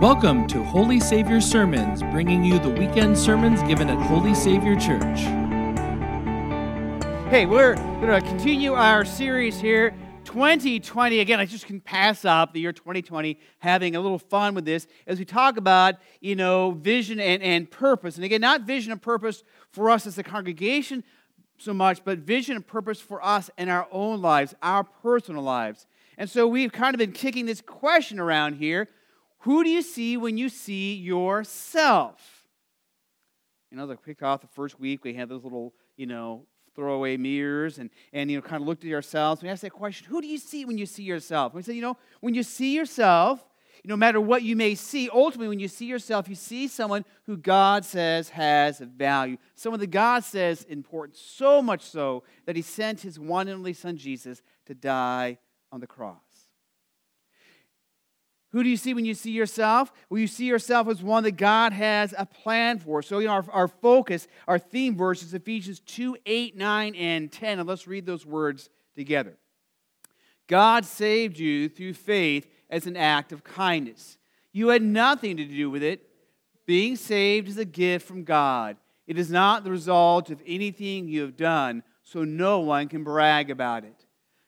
Welcome to Holy Savior Sermons, bringing you the weekend sermons given at Holy Savior Church. Hey, we're going to continue our series here. 2020, again, I just can pass up the year 2020 having a little fun with this as we talk about, you know, vision and, and purpose. And again, not vision and purpose for us as a congregation so much, but vision and purpose for us in our own lives, our personal lives. And so we've kind of been kicking this question around here who do you see when you see yourself? You know, the kick off the first week, we had those little, you know, throwaway mirrors and, and you know, kind of looked at ourselves. We asked that question, who do you see when you see yourself? And we said, you know, when you see yourself, no matter what you may see, ultimately, when you see yourself, you see someone who God says has value, someone that God says important, so much so that He sent His one and only Son, Jesus, to die on the cross. Who do you see when you see yourself? Well, you see yourself as one that God has a plan for. So, you know, our, our focus, our theme verse is Ephesians 2 8, 9, and 10. And let's read those words together. God saved you through faith as an act of kindness. You had nothing to do with it. Being saved is a gift from God. It is not the result of anything you have done, so no one can brag about it.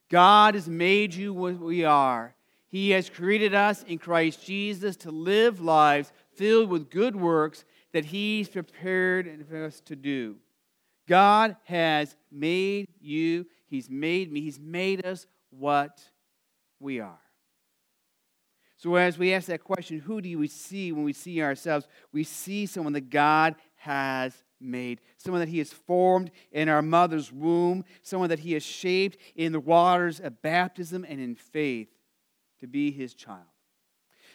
God has made you what we are he has created us in Christ Jesus to live lives filled with good works that He's prepared for us to do. God has made you, He's made me, He's made us what we are. So, as we ask that question, who do we see when we see ourselves? We see someone that God has made, someone that He has formed in our mother's womb, someone that He has shaped in the waters of baptism and in faith to be his child.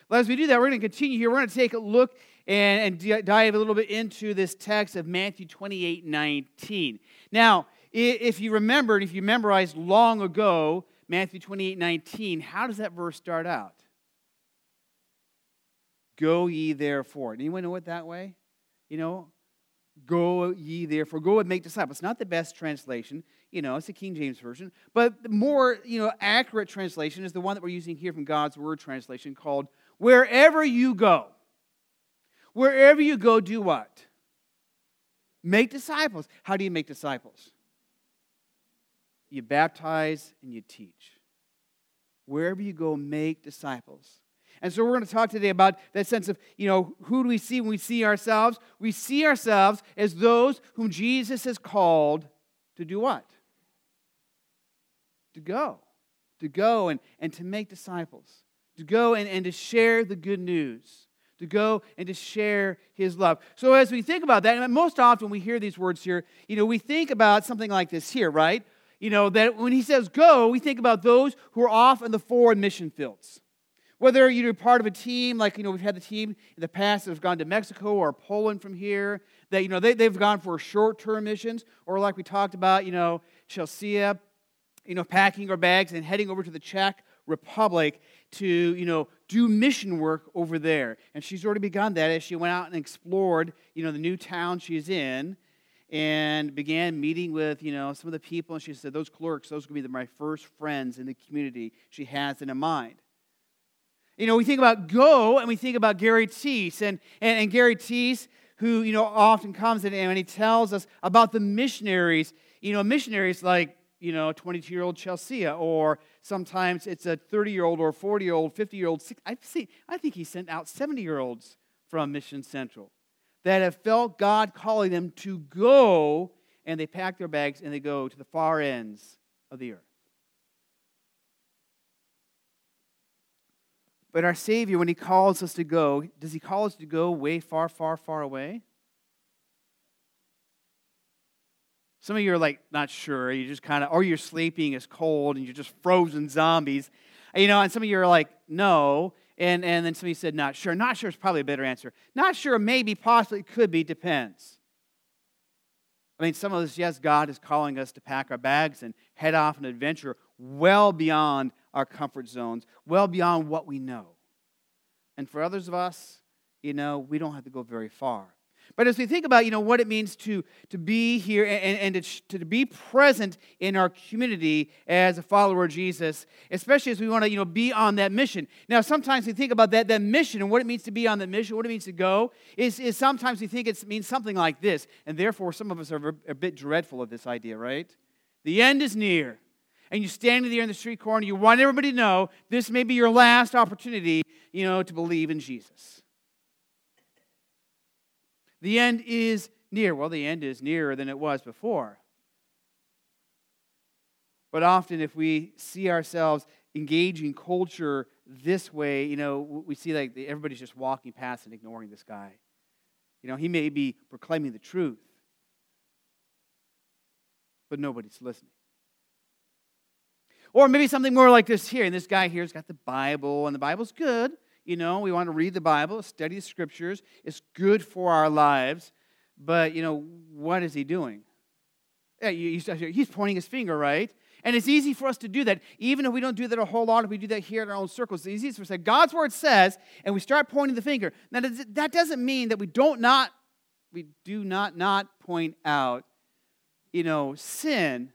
Well, as we do that, we're going to continue here. We're going to take a look and, and dive a little bit into this text of Matthew 28 19. Now, if you remember, and if you memorized long ago, Matthew 28 19, how does that verse start out? Go ye therefore. Anyone know it that way? You know, go ye therefore. Go and make disciples. Not the best translation. You know, it's the King James Version. But the more, you know, accurate translation is the one that we're using here from God's Word translation called Wherever you go. Wherever you go, do what? Make disciples. How do you make disciples? You baptize and you teach. Wherever you go, make disciples. And so we're going to talk today about that sense of, you know, who do we see when we see ourselves? We see ourselves as those whom Jesus has called to do what? To go, to go and, and to make disciples, to go and, and to share the good news, to go and to share his love. So as we think about that, most often we hear these words here, you know, we think about something like this here, right? You know, that when he says go, we think about those who are off in the foreign mission fields. Whether you're part of a team, like, you know, we've had the team in the past that have gone to Mexico or Poland from here, that, you know, they, they've gone for short term missions, or like we talked about, you know, Chelsea you know, packing our bags and heading over to the Czech Republic to, you know, do mission work over there. And she's already begun that as she went out and explored, you know, the new town she's in and began meeting with, you know, some of the people. And she said, those clerks, those will be my first friends in the community she has in mind. You know, we think about go and we think about Gary Thies. And, and, and Gary Thies, who, you know, often comes in and he tells us about the missionaries, you know, missionaries like you know, 22 year old Chelsea, or sometimes it's a 30 year old or 40 year old, 50 year old. I've seen, I think he sent out 70 year olds from Mission Central that have felt God calling them to go, and they pack their bags and they go to the far ends of the earth. But our Savior, when He calls us to go, does He call us to go way far, far, far away? Some of you are like not sure. You just kind of, or you're sleeping, it's cold, and you're just frozen zombies. You know, and some of you are like, no. And, and then somebody said, not sure. Not sure is probably a better answer. Not sure, maybe, possibly, could be, depends. I mean, some of us, yes, God is calling us to pack our bags and head off an adventure well beyond our comfort zones, well beyond what we know. And for others of us, you know, we don't have to go very far. But as we think about, you know, what it means to, to be here and, and to, to be present in our community as a follower of Jesus, especially as we want to, you know, be on that mission. Now, sometimes we think about that, that mission and what it means to be on the mission, what it means to go, is, is sometimes we think it means something like this. And therefore, some of us are a bit dreadful of this idea, right? The end is near. And you're standing there in the street corner, you want everybody to know this may be your last opportunity, you know, to believe in Jesus. The end is near. Well, the end is nearer than it was before. But often, if we see ourselves engaging culture this way, you know, we see like everybody's just walking past and ignoring this guy. You know, he may be proclaiming the truth, but nobody's listening. Or maybe something more like this here. And this guy here's got the Bible, and the Bible's good. You know, we want to read the Bible, study the scriptures. It's good for our lives. But, you know, what is he doing? Yeah, he's pointing his finger, right? And it's easy for us to do that, even if we don't do that a whole lot, if we do that here in our own circles. It's easy for us to say, God's word says, and we start pointing the finger. Now, that doesn't mean that we don't not, we do not not point out, you know, sin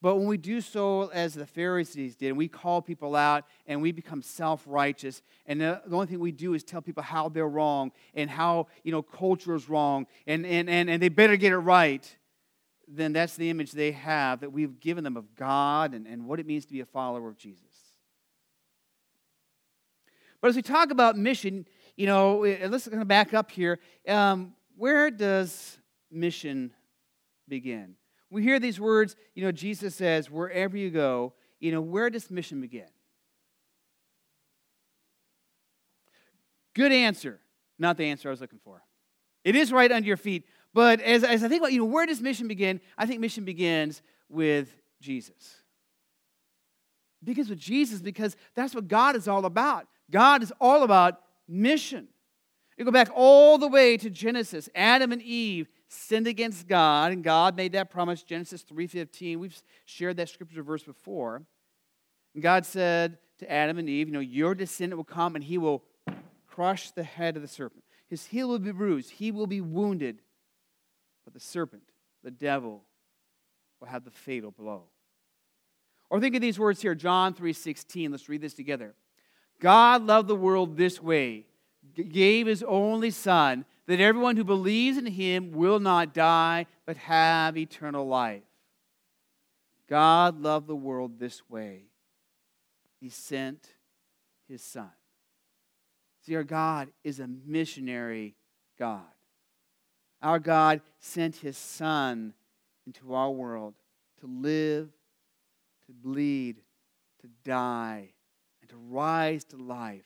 but when we do so as the Pharisees did, and we call people out and we become self righteous, and the, the, only thing we do is tell people how they're wrong and how you know culture is wrong and, and, and, and they better get it right, then that's the image they have that we've given them of God and, and what it means to be a follower of Jesus. But as we talk about mission, you know, eh, let's kind of back up here. Um, where does mission begin? We hear these words, you know, Jesus says, wherever you go, you know, where does mission begin? Good answer. Not the answer I was looking for. It is right under your feet. But as, as I think about, you know, where does mission begin? I think mission begins with Jesus. Begins with Jesus because that's what God is all about. God is all about mission. You go back all the way to Genesis, Adam and Eve sinned against God, and God made that promise, Genesis 3.15. We've shared that scripture verse before. And God said to Adam and Eve, you know, your descendant will come and he will crush the head of the serpent. His heel will be bruised, he will be wounded. But the serpent, the devil, will have the fatal blow. Or think of these words here, John 3:16. Let's read this together. God loved the world this way, gave his only son that everyone who believes in him will not die, but have eternal life. God loved the world this way. He sent his son. See, our God is a missionary God. Our God sent his son into our world to live, to bleed, to die, and to rise to life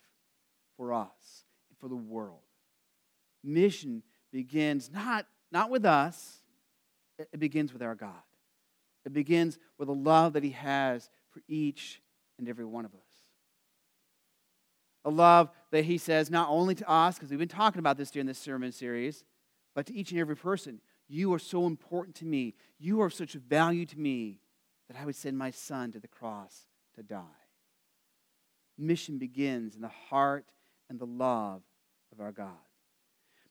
for us and for the world mission begins not, not with us, it begins with our God. It begins with the love that He has for each and every one of us. A love that He says not only to us, because we've been talking about this during this sermon series, but to each and every person. You are so important to me. You are of such value to me that I would send my son to the cross to die. Mission begins in the heart and the love of our God.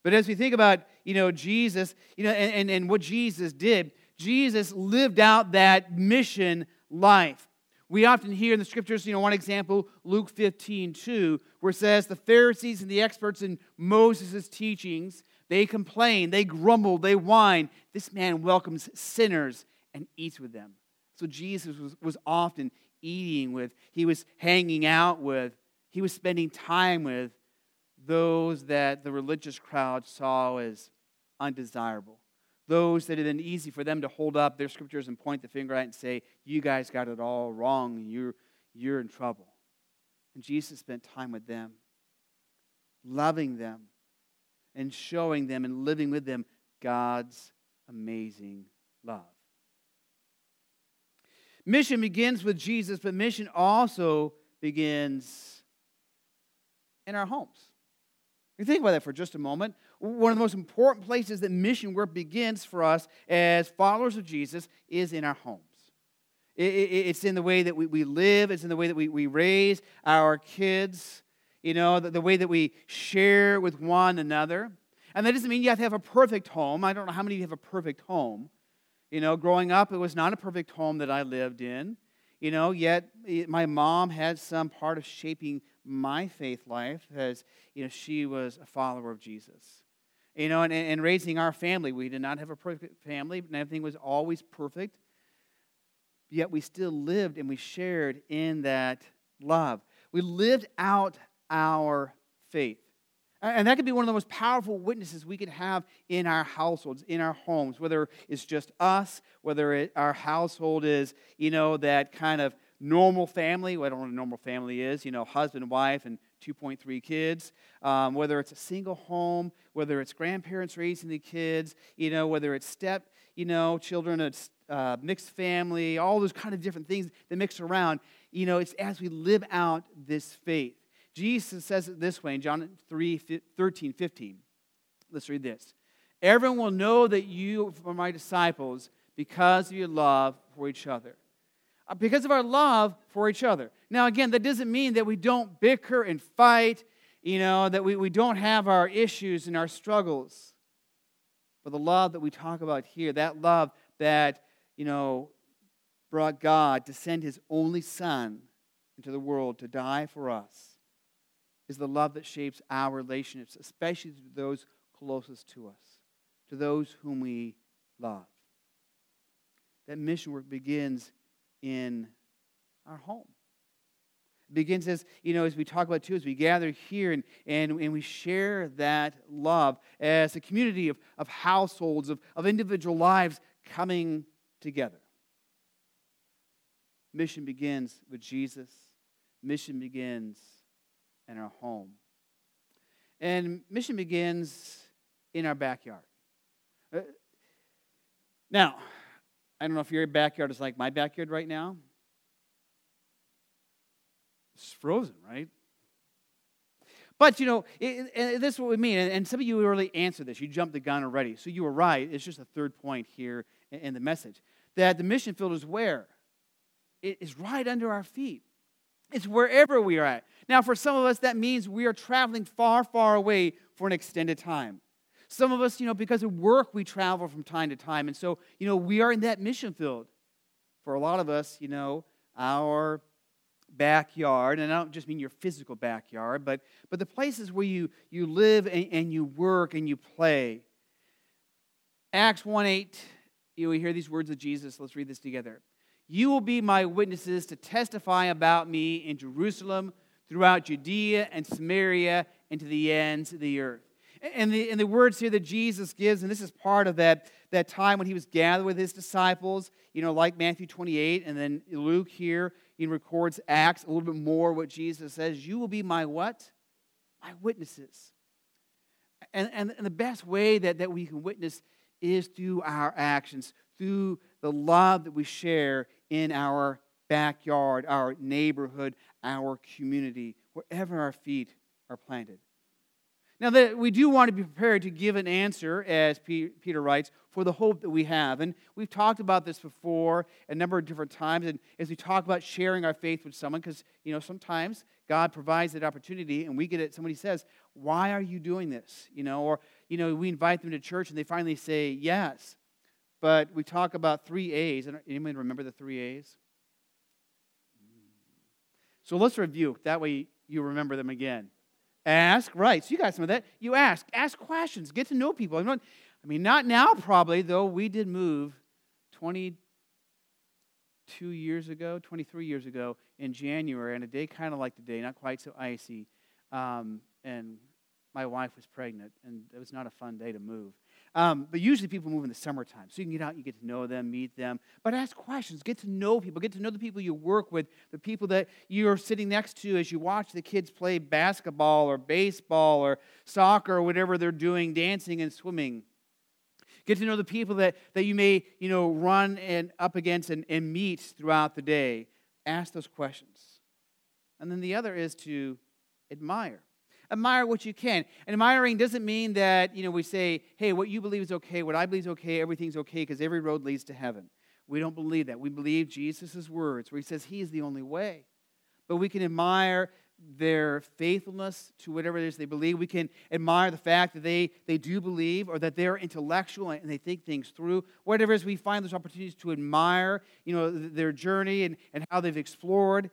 But as we think about, you know, Jesus, you know, and, and, and what Jesus did, Jesus lived out that mission life. We often hear in the scriptures, you know, one example, Luke 15, 2, where it says the Pharisees and the experts in Moses' teachings, they complain, they grumble, they whine. This man welcomes sinners and eats with them. So Jesus was, was often eating with, he was hanging out with, he was spending time with those that the religious crowd saw as undesirable, those that had been easy for them to hold up their scriptures and point the finger at and say, You guys got it all wrong, you're, you're in trouble. And Jesus spent time with them, loving them, and showing them and living with them God's amazing love. Mission begins with Jesus, but mission also begins in our homes. You think about that for just a moment. One of the most important places that mission work begins for us as followers of Jesus is in our homes. It's in the way that we live, it's in the way that we raise our kids, you know, the way that we share with one another. And that doesn't mean you have to have a perfect home. I don't know how many of you have a perfect home. You know, growing up, it was not a perfect home that I lived in. You know, yet eh, my mom had some part of shaping my faith life as, you know, she was a follower of Jesus. You know, and, and raising our family, we did not have a perfect family, and everything was always perfect. Yet we still lived and we shared in that love. We lived out our faith. And that could be one of the most powerful witnesses we could have in our households, in our homes, whether it's just us, whether it, our household is, you know, that kind of normal family. Well, I don't know what a normal family is, you know, husband, wife, and 2.3 kids. Um, whether it's a single home, whether it's grandparents raising the kids, you know, whether it's step, you know, children, it's uh, mixed family, all those kind of different things that mix around. You know, it's as we live out this faith. Jesus says it this way in John 3 13, 15. Let's read this. Everyone will know that you are my disciples because of your love for each other. Uh, because of our love for each other. Now, again, that doesn't mean that we don't bicker and fight, you know, that we, we don't have our issues and our struggles. But the love that we talk about here, that love that, you know, brought God to send his only Son into the world to die for us is the love that shapes our relationships, especially to those closest to us, to those whom we love. That mission work begins in our home. It begins as, you know, as we talk about too, as we gather here and, and, and we share that love as a community of, of households, of, of individual lives coming together. Mission begins with Jesus. Mission begins and our home. And mission begins in our backyard. Uh, now, I don't know if your backyard is like my backyard right now. It's frozen, right? But, you know, it, it, this is what we mean. And, and some of you already answered this. You jumped the gun already. So you were right. It's just a third point here in, in the message. That the mission field is where? It is right under our feet. It's wherever we are at. Now, for some of us, that means we are traveling far, far away for an extended time. Some of us, you know, because of work, we travel from time to time. And so, you know, we are in that mission field. For a lot of us, you know, our backyard, and I don't just mean your physical backyard, but, but the places where you, you live and, and you work and you play. Acts 1 8, you know, we hear these words of Jesus. Let's read this together. You will be my witnesses to testify about me in Jerusalem, throughout Judea and Samaria, and to the ends of the earth. And the, and the words here that Jesus gives, and this is part of that, that time when he was gathered with his disciples, you know, like Matthew 28, and then Luke here, he records Acts, a little bit more what Jesus says. You will be my what? My witnesses. And, and, and the best way that, that we can witness is through our actions, through the love that we share in our backyard, our neighborhood, our community, wherever our feet are planted. Now, that we do want to be prepared to give an answer, as Peter writes, for the hope that we have. And we've talked about this before a number of different times. And as we talk about sharing our faith with someone, because, you know, sometimes God provides that opportunity and we get it, somebody says, Why are you doing this? You know, or, you know, we invite them to church and they finally say yes. But we talk about three A's. Anyone remember the three A's? So let's review. That way you remember them again. Ask, right. So you got some of that. You ask. Ask questions. Get to know people. I mean, not now probably, though we did move 22 years ago, 23 years ago in January, and a day kind of like today, not quite so icy. Um, and my wife was pregnant, and it was not a fun day to move. Um, but usually people move in the summertime. So you can get out, you get to know them, meet them. But ask questions, get to know people, get to know the people you work with, the people that you're sitting next to as you watch the kids play basketball or baseball or soccer or whatever they're doing, dancing and swimming. Get to know the people that, that you may, you know, run and up against and, and meet throughout the day. Ask those questions. And then the other is to admire admire what you can. And admiring doesn't mean that, you know, we say, hey, what you believe is okay, what I believe is okay, everything's okay, because every road leads to heaven. We don't believe that. We believe Jesus' words, where he says he is the only way. But we can admire their faithfulness to whatever it is they believe. We can admire the fact that they, they do believe or that they're intellectual and they think things through. Whatever it is, we find those opportunities to admire, you know, their journey and, and how they've explored.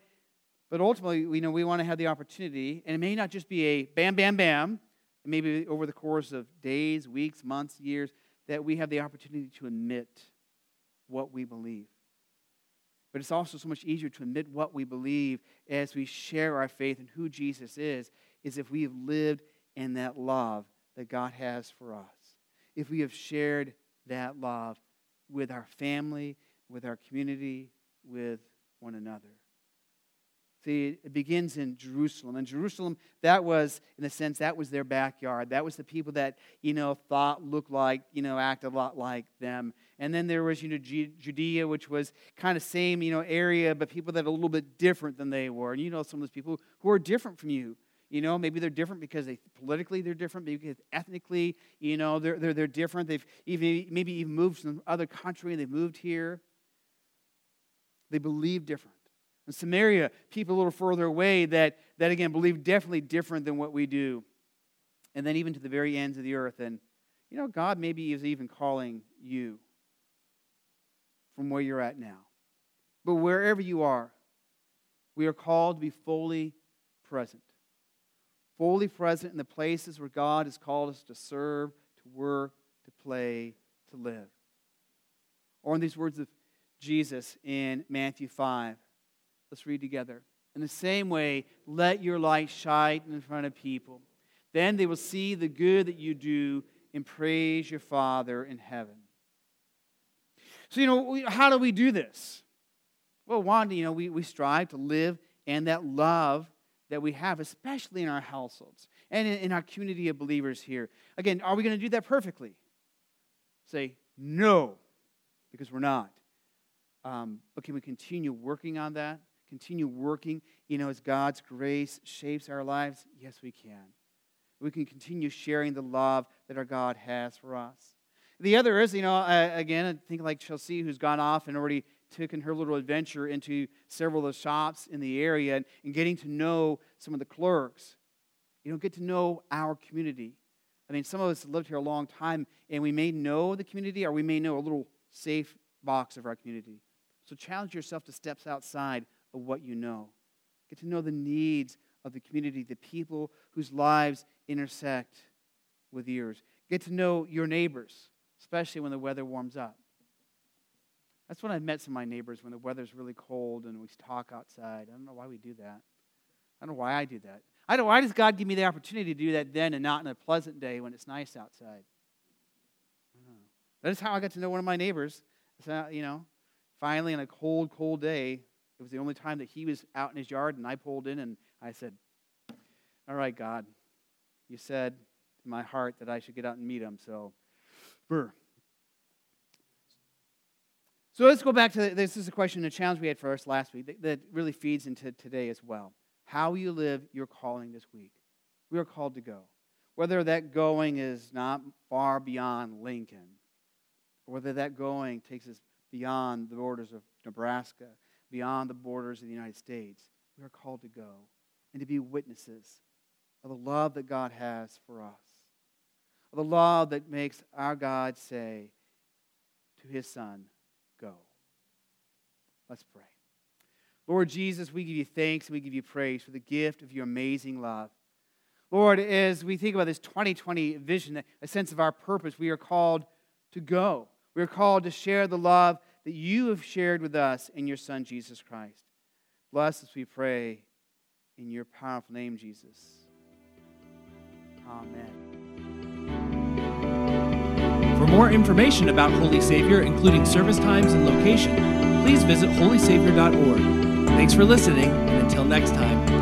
But ultimately, you know, we want to have the opportunity, and it may not just be a bam, bam, bam, maybe over the course of days, weeks, months, years, that we have the opportunity to admit what we believe. But it's also so much easier to admit what we believe as we share our faith and who Jesus is, is if we have lived in that love that God has for us. If we have shared that love with our family, with our community, with one another. See, it begins in Jerusalem. And Jerusalem, that was, in a sense, that was their backyard. That was the people that, you know, thought, looked like, you know, acted a lot like them. And then there was, you know, Judea, which was kind of same, you know, area, but people that are a little bit different than they were. And you know some of those people who are different from you. You know, maybe they're different because they politically they're different, because ethnically, you know, they're, they're, they're different. They've even maybe even moved from other country and they've moved here. They believe different. Samaria, people a little further away that, that again believe definitely different than what we do. And then even to the very ends of the earth. And you know, God maybe is even calling you from where you're at now. But wherever you are, we are called to be fully present. Fully present in the places where God has called us to serve, to work, to play, to live. Or in these words of Jesus in Matthew 5. Let's read together. In the same way, let your light shine in front of people. Then they will see the good that you do and praise your Father in heaven. So, you know, how do we do this? Well, one, you know, we, we strive to live in that love that we have, especially in our households and in, in our community of believers here. Again, are we going to do that perfectly? Say, no, because we're not. Um, but can we continue working on that? Continue working, you know, as God's grace shapes our lives? Yes, we can. We can continue sharing the love that our God has for us. The other is, you know, uh, again, I think like Chelsea, who's gone off and already taken her little adventure into several of the shops in the area and, and getting to know some of the clerks. You know, get to know our community. I mean, some of us have lived here a long time, and we may know the community, or we may know a little safe box of our community. So challenge yourself to steps outside of what you know. Get to know the needs of the community, the people whose lives intersect with yours. Get to know your neighbors especially when the weather warms up. That's when I've met some of my neighbors when the weather's really cold and we talk outside. I don't know why we do that. I don't know why I do that. I don't, why does God give me the opportunity to do that then and not in a pleasant day when it's nice outside? That is how I got to know one of my neighbors. So, you know, finally on a cold, cold day, it was the only time that he was out in his yard and I pulled in and I said, All right, God, you said in my heart that I should get out and meet him, so Burr. So let's go back to the, this is a question, a challenge we had for us last week that, that really feeds into today as well. How you live your calling this week. We are called to go. Whether that going is not far beyond Lincoln, or whether that going takes us beyond the borders of Nebraska, beyond the borders of the United States, we are called to go and to be witnesses of the love that God has for us of the love that makes our God say to his Son, Go. Let's pray. Lord Jesus, we give you thanks and we give you praise for the gift of your amazing love. Lord, as we think about this 2020 vision, a sense of our purpose, we are called to go. We are called to share the love that you have shared with us in your Son, Jesus Christ. Bless us, we pray, in your powerful name, Jesus. Amen. For more information about Holy Savior, including service times and location, please visit holysavior.org. Thanks for listening, and until next time,